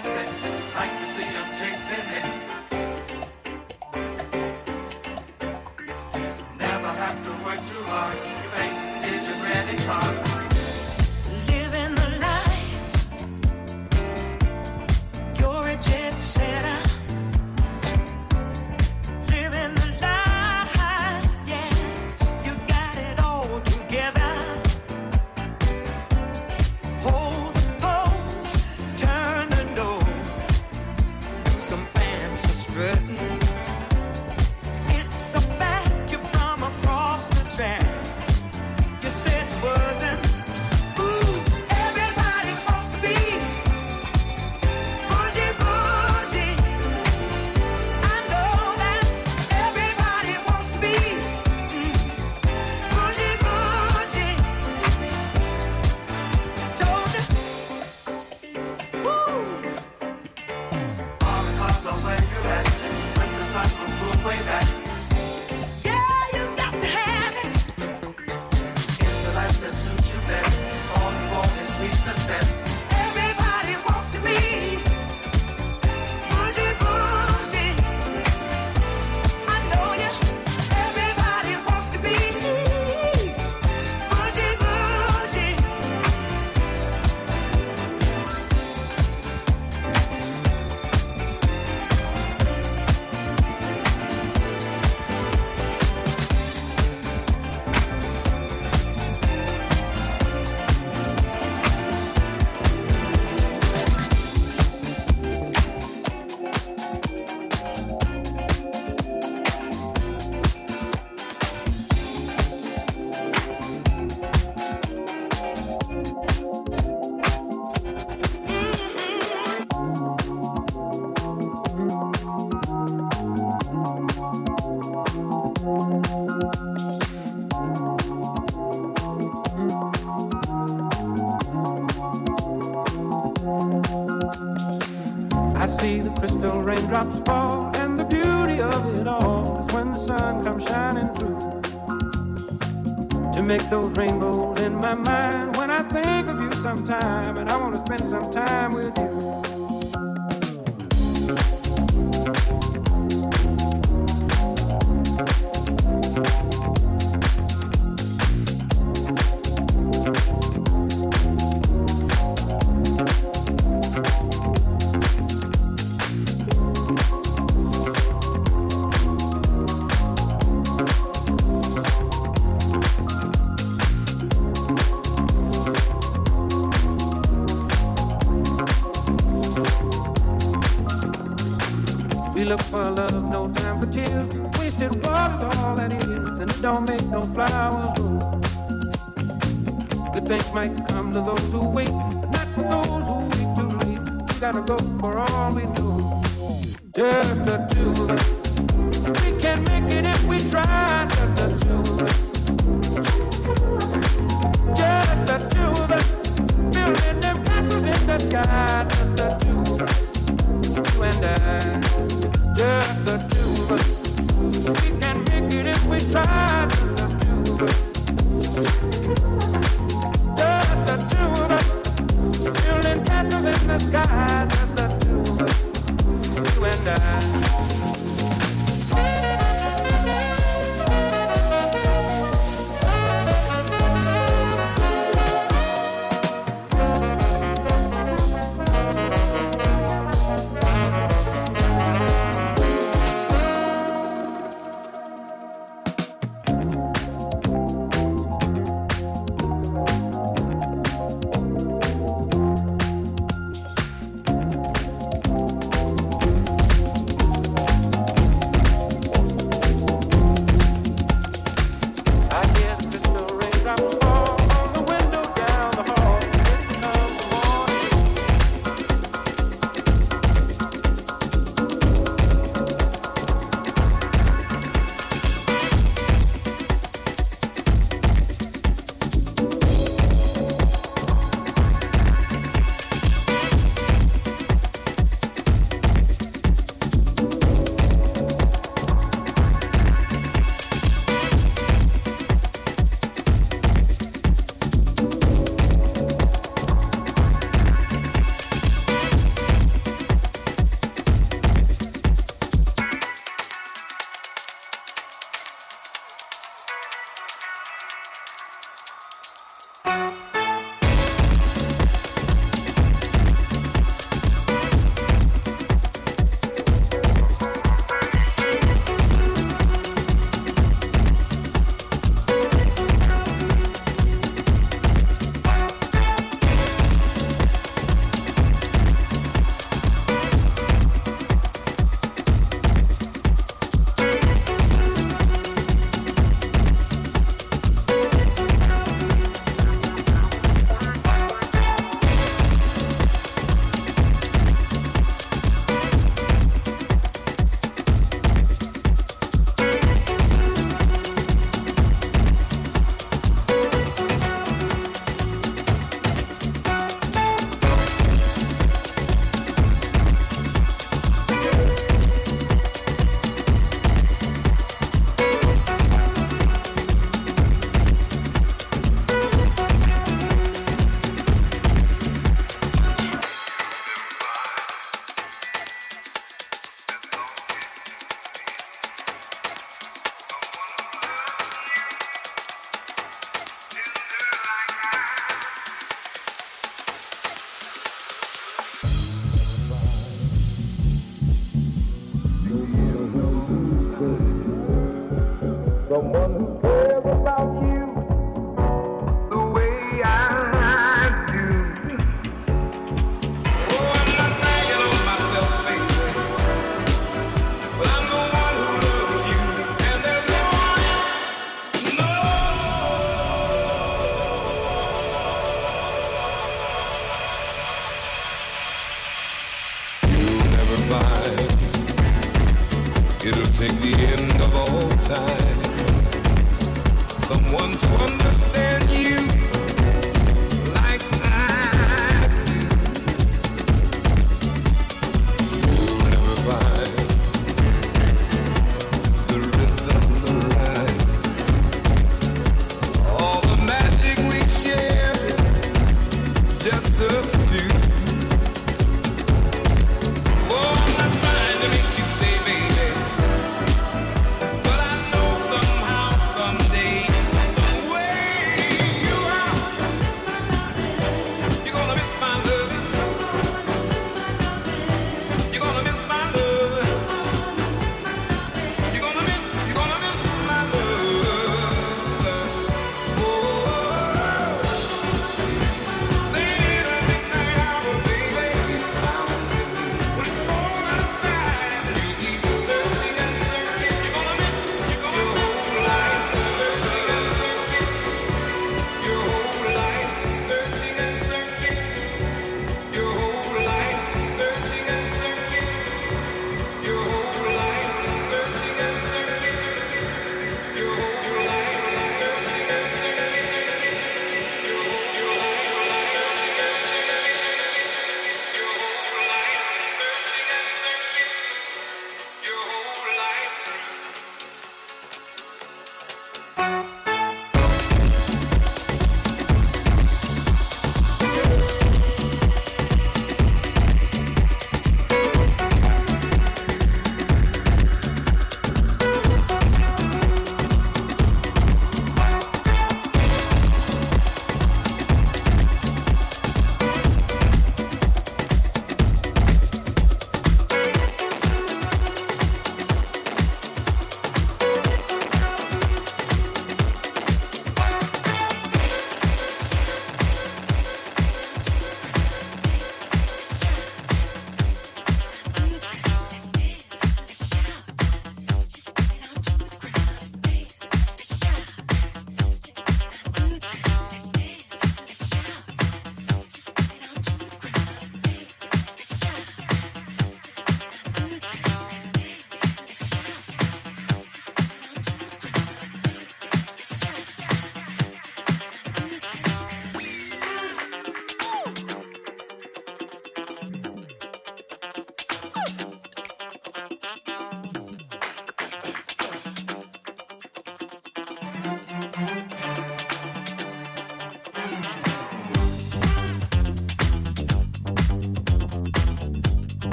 Thank you.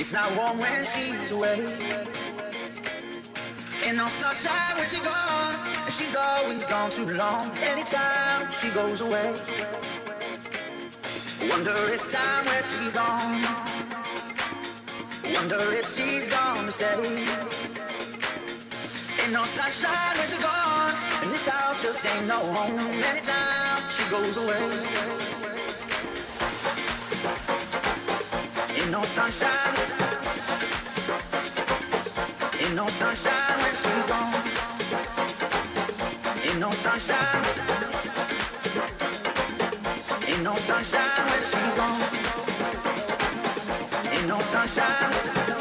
It's not warm when she's away. And no sunshine when she's gone. She's always gone too long. Anytime she goes away. Wonder it's time where she's gone. Wonder if she's gonna stay. Ain't no sunshine when she's gone. And this house just ain't no home. Anytime she goes away. no sunshine. No sunshine when she's gone. No sunshine. Ain't no sunshine when she's gone. Ain't no sunshine.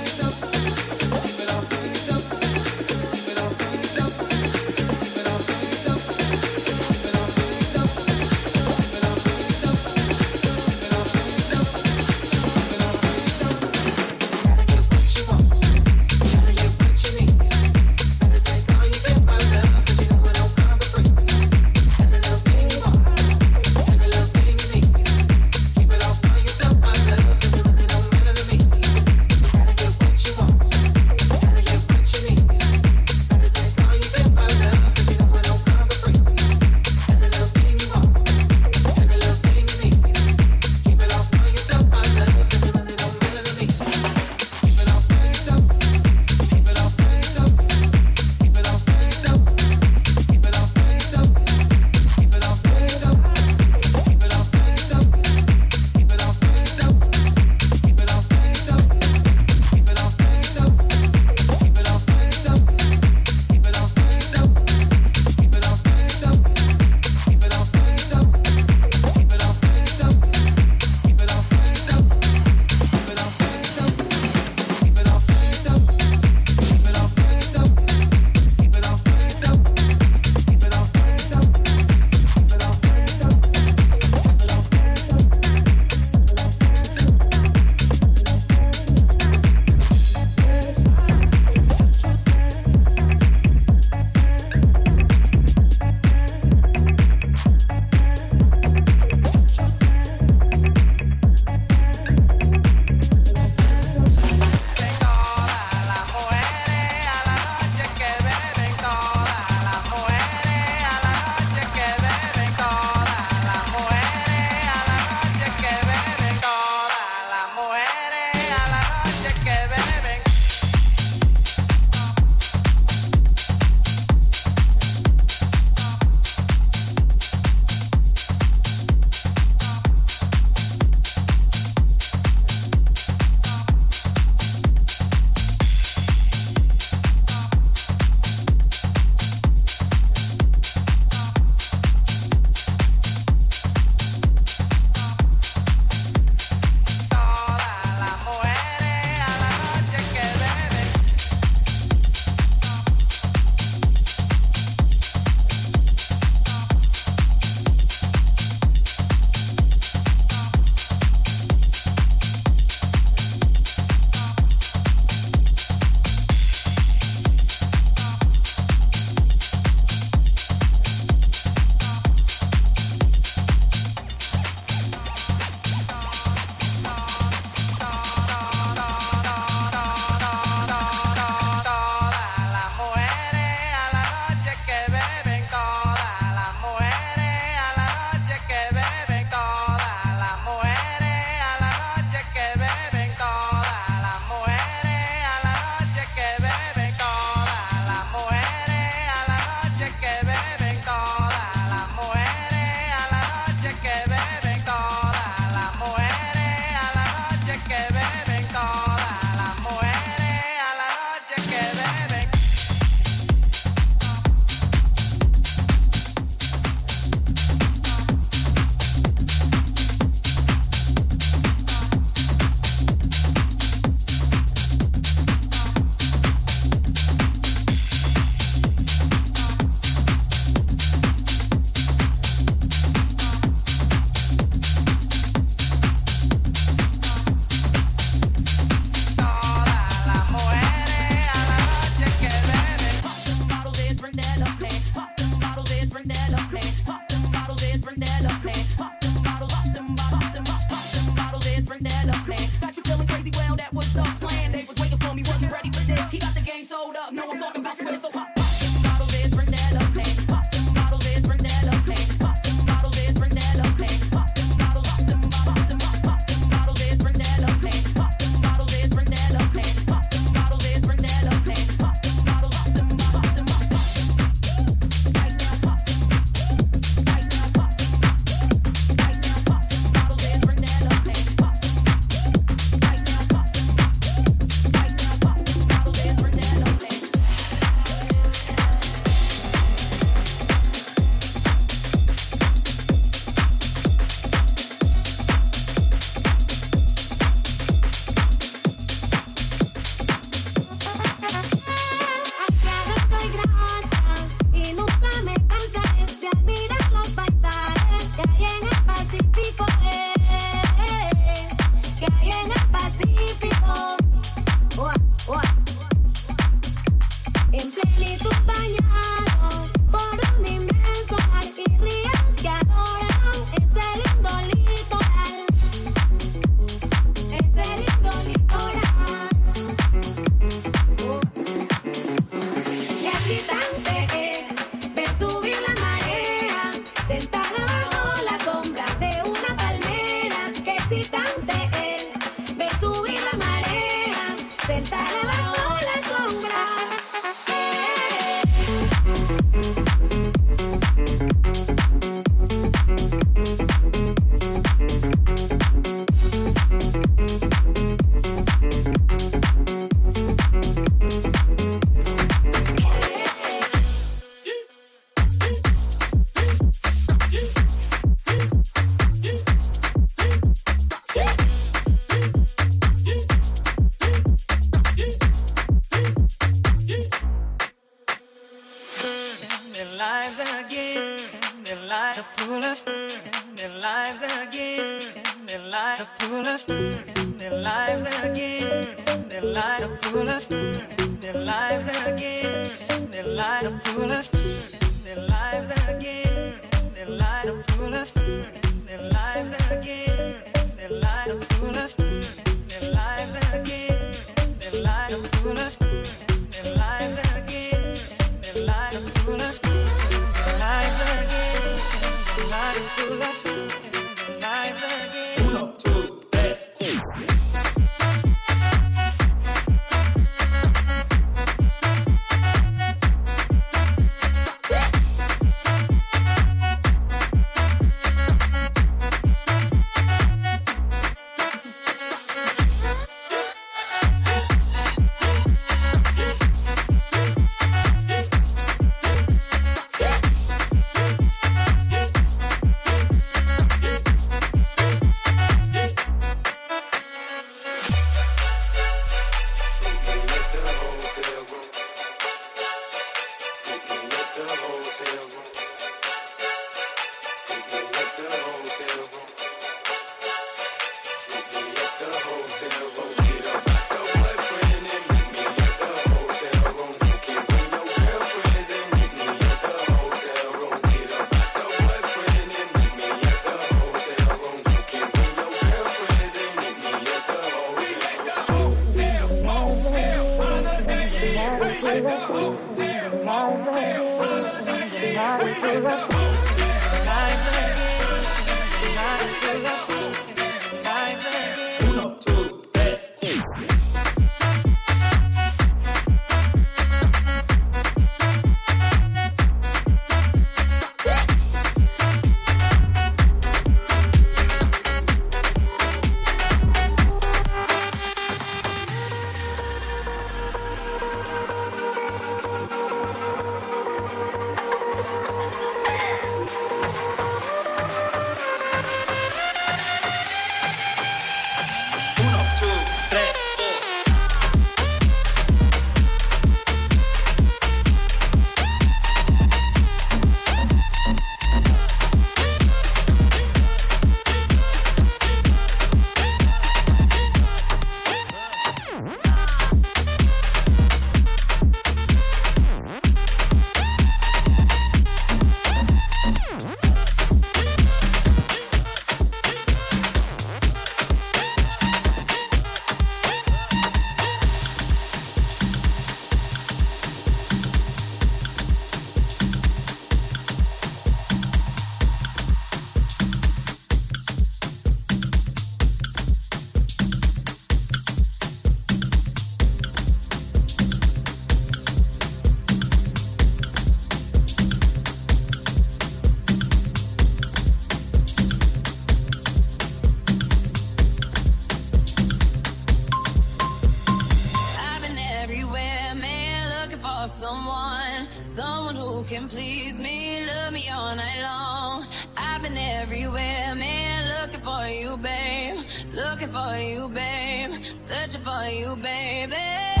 And please me, love me all night long. I've been everywhere, man, looking for you, babe. Looking for you, babe. Searching for you, baby.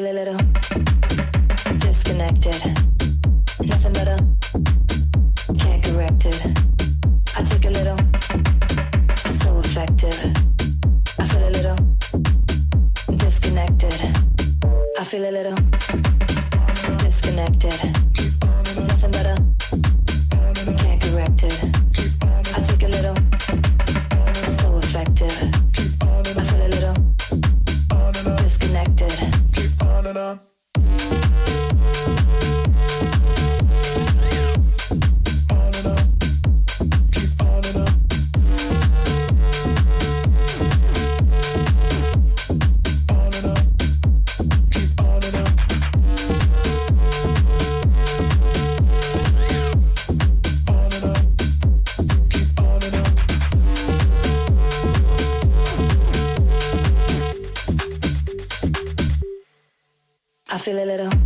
Feel a little feel a little.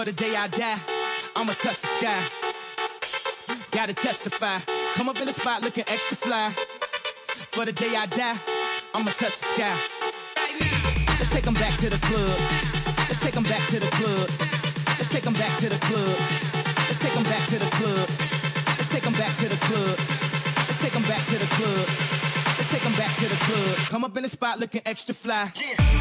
For the day I die, I'ma touch the sky. Gotta testify. Come up in the spot looking extra fly. For the day I die, I'ma touch the sky. Let's take 'em back to the club. Let's take 'em back to the club. Let's take 'em back to the club. Let's take 'em back to the club. Let's take 'em back to the club. Let's take 'em back to the club. Let's take 'em back to the club. Come up in the spot looking extra fly. Now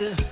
I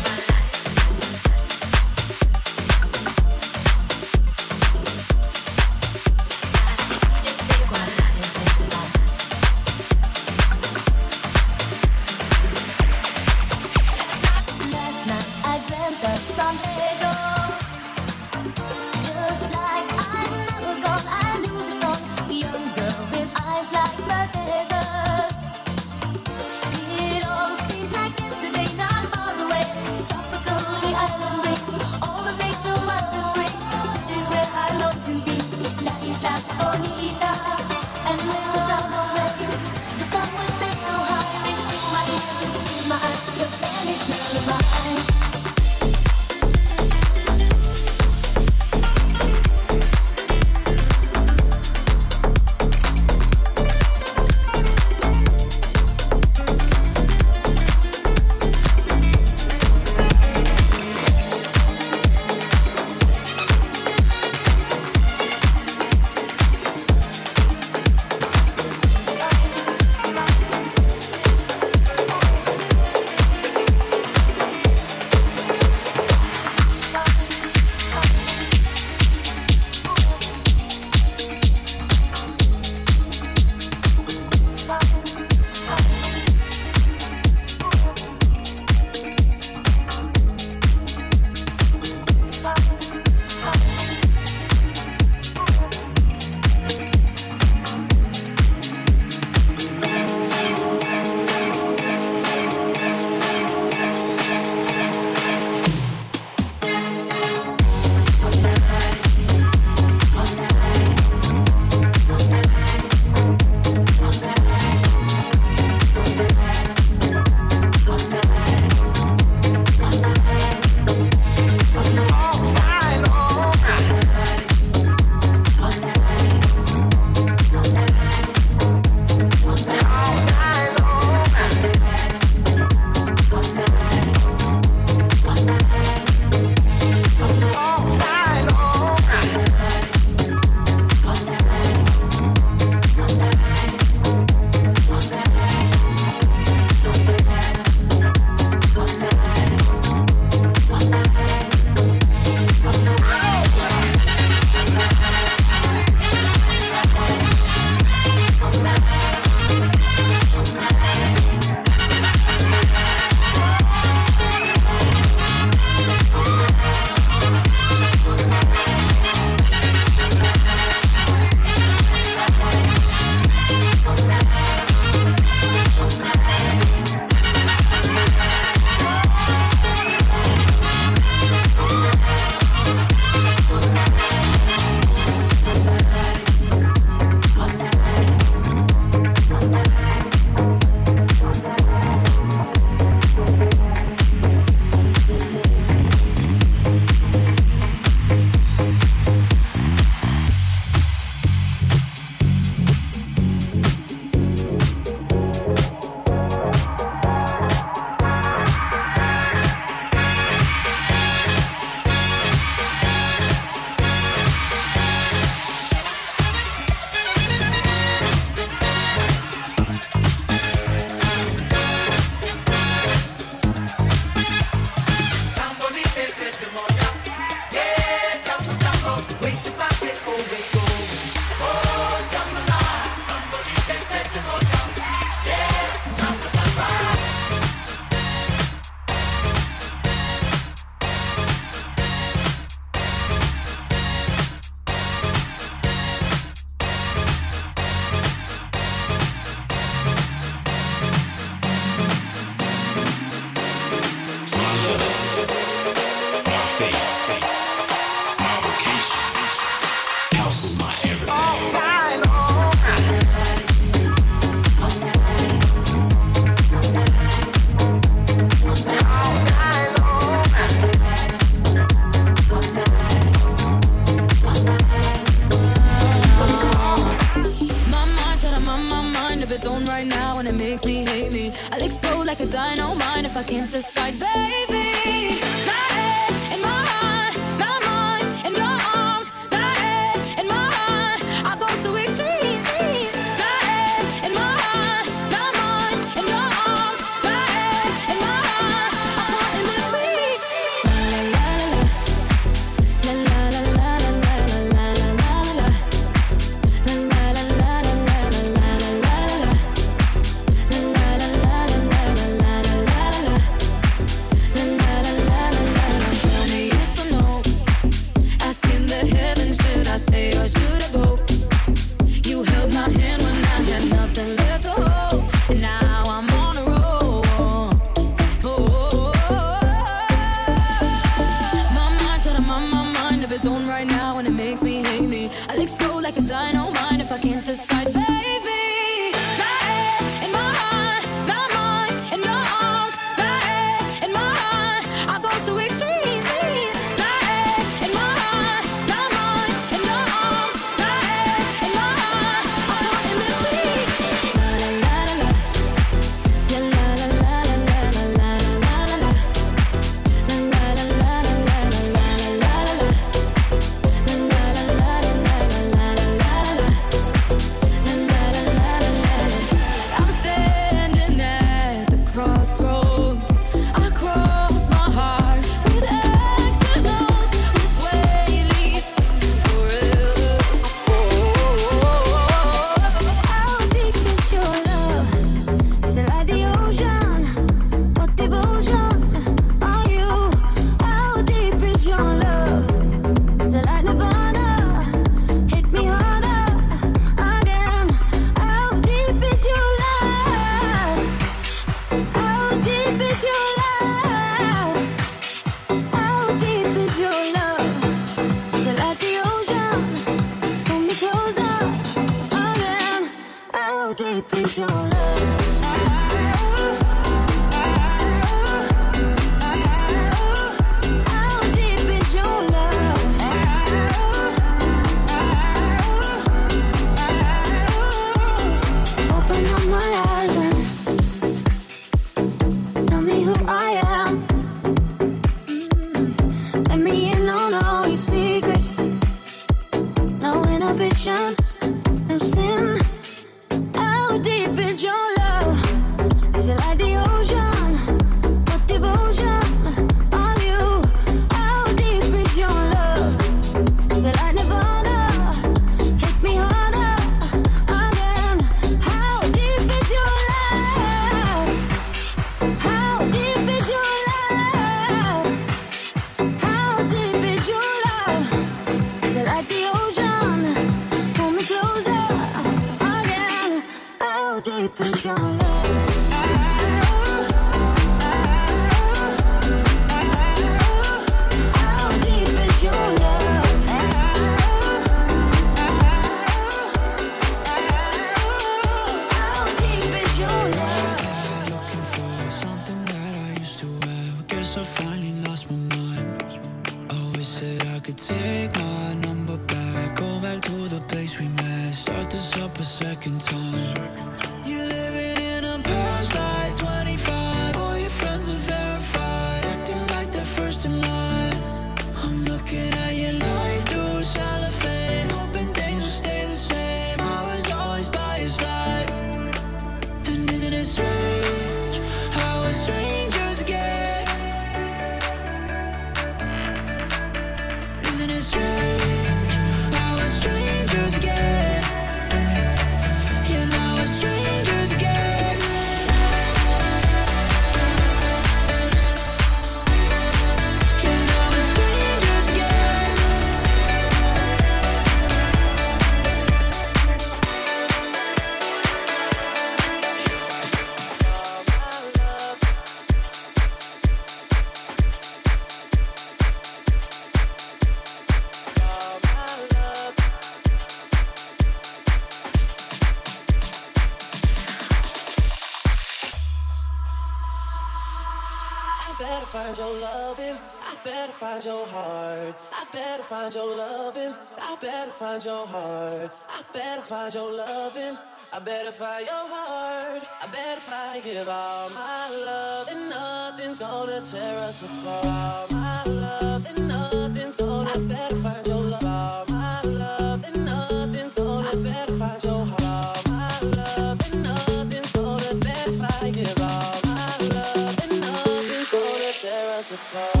find your heart. I better find your loving. I better find your heart. I better find your loving. I better find your heart. I better find give all my love and nothing. gonna tear us apart. My love, and nothing's gonna. I better find your love. My love, and nothing's gonna. I better find your heart. My love, and nothing's gonna. I better find your heart. My love, and nothing's gonna tear us apart.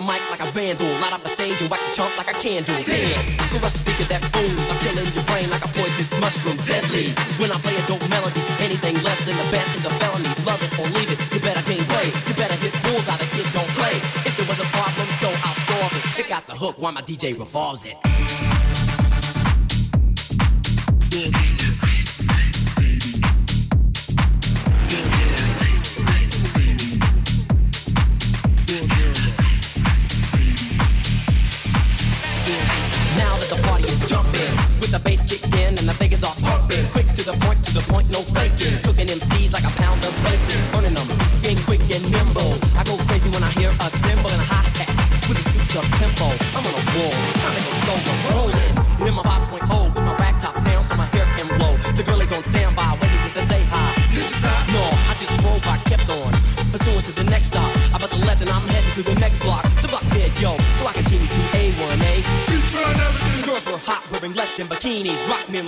A mic like a vandal. Light up the stage and wax a chump like a candle. Dance. Crush a speaker that booms. I'm killing your brain like a poisonous mushroom. Deadly. When I play a dope melody, anything less than the best is a felony. Love it or leave it. You better game play. You better hit bulls out of kid don't play. If there was a problem, yo, I'll solve it. Check out the hook while my DJ revolves it. Now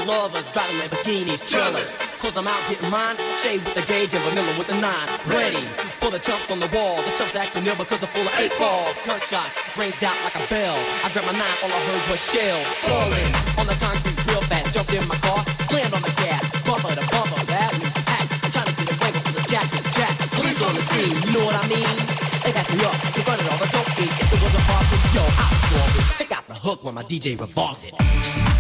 lovers, driving bikinis. Jealous, cause I'm out getting mine. Shade with the gauge and vanilla with the nine. Ready for the chumps on the wall. The chumps acting ill because they're full of eight ball. Gunshots ranged out like a bell. I grabbed my nine, all I heard was shells. Falling on the concrete real fast. Jumped in my car, slammed on the gas. Bumper to bumper, that means pack. Trying to get away with the jack is jack. Police on the scene, you know what I mean? They passed me up, they run it all the dope beats. If it was a problem, yo, I'll solve it. Check out the hook when my DJ revolves. I'm it.